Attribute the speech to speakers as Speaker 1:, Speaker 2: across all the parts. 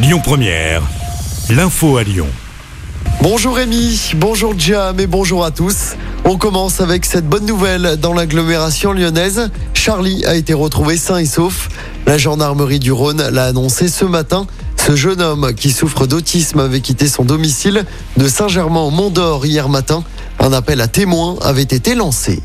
Speaker 1: Lyon Première, l'info à Lyon.
Speaker 2: Bonjour Rémi, bonjour Jam et bonjour à tous. On commence avec cette bonne nouvelle dans l'agglomération lyonnaise. Charlie a été retrouvé sain et sauf. La gendarmerie du Rhône l'a annoncé ce matin. Ce jeune homme qui souffre d'autisme avait quitté son domicile de Saint-Germain au Mont d'Or hier matin. Un appel à témoins avait été lancé.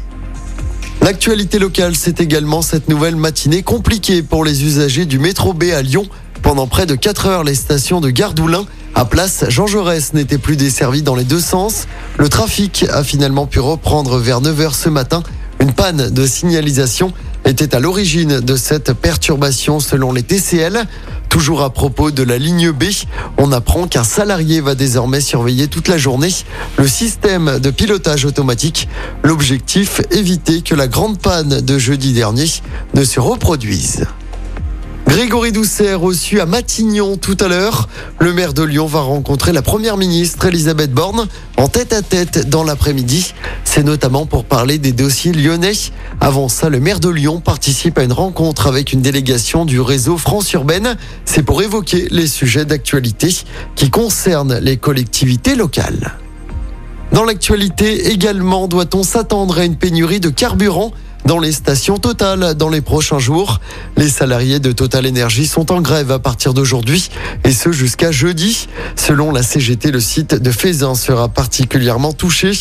Speaker 2: L'actualité locale, c'est également cette nouvelle matinée compliquée pour les usagers du métro B à Lyon. Pendant près de 4 heures, les stations de Gardoulin à place Jean Jaurès n'étaient plus desservies dans les deux sens. Le trafic a finalement pu reprendre vers 9 heures ce matin. Une panne de signalisation était à l'origine de cette perturbation selon les TCL. Toujours à propos de la ligne B, on apprend qu'un salarié va désormais surveiller toute la journée le système de pilotage automatique. L'objectif, éviter que la grande panne de jeudi dernier ne se reproduise. Grégory Doucet reçu à Matignon tout à l'heure. Le maire de Lyon va rencontrer la première ministre Elisabeth Borne en tête à tête dans l'après-midi. C'est notamment pour parler des dossiers lyonnais. Avant ça, le maire de Lyon participe à une rencontre avec une délégation du réseau France Urbaine. C'est pour évoquer les sujets d'actualité qui concernent les collectivités locales. Dans l'actualité également, doit-on s'attendre à une pénurie de carburant dans les stations Total dans les prochains jours. Les salariés de Total Énergie sont en grève à partir d'aujourd'hui et ce jusqu'à jeudi. Selon la CGT, le site de Fézin sera particulièrement touché.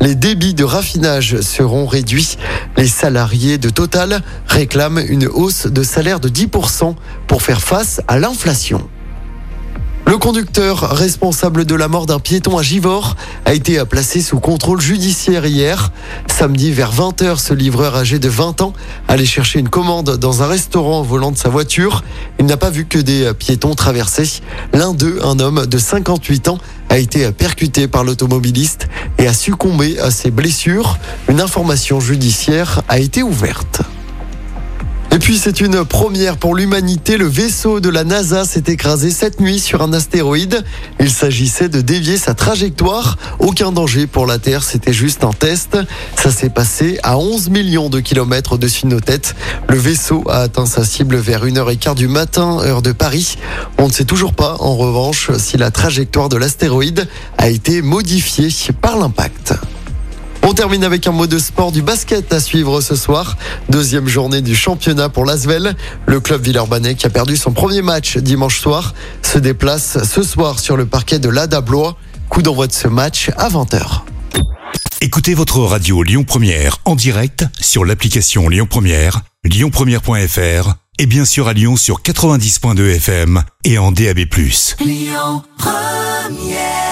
Speaker 2: Les débits de raffinage seront réduits. Les salariés de Total réclament une hausse de salaire de 10% pour faire face à l'inflation. Le conducteur responsable de la mort d'un piéton à Givors a été placé sous contrôle judiciaire hier. Samedi vers 20h, ce livreur âgé de 20 ans allait chercher une commande dans un restaurant au volant de sa voiture. Il n'a pas vu que des piétons traverser. L'un d'eux, un homme de 58 ans, a été percuté par l'automobiliste et a succombé à ses blessures. Une information judiciaire a été ouverte. Et puis c'est une première pour l'humanité. Le vaisseau de la NASA s'est écrasé cette nuit sur un astéroïde. Il s'agissait de dévier sa trajectoire. Aucun danger pour la Terre, c'était juste un test. Ça s'est passé à 11 millions de kilomètres au-dessus de nos têtes. Le vaisseau a atteint sa cible vers 1h15 du matin, heure de Paris. On ne sait toujours pas, en revanche, si la trajectoire de l'astéroïde a été modifiée par l'impact. On termine avec un mot de sport du basket à suivre ce soir. Deuxième journée du championnat pour l'Asvel. Le club Villeurbanais qui a perdu son premier match dimanche soir se déplace ce soir sur le parquet de l'Ada Blois. Coup d'envoi de ce match à 20h.
Speaker 1: Écoutez votre radio Lyon Première en direct sur l'application Lyon Première, lyonpremière.fr et bien sûr à Lyon sur 90.2 FM et en DAB+. Lyon Première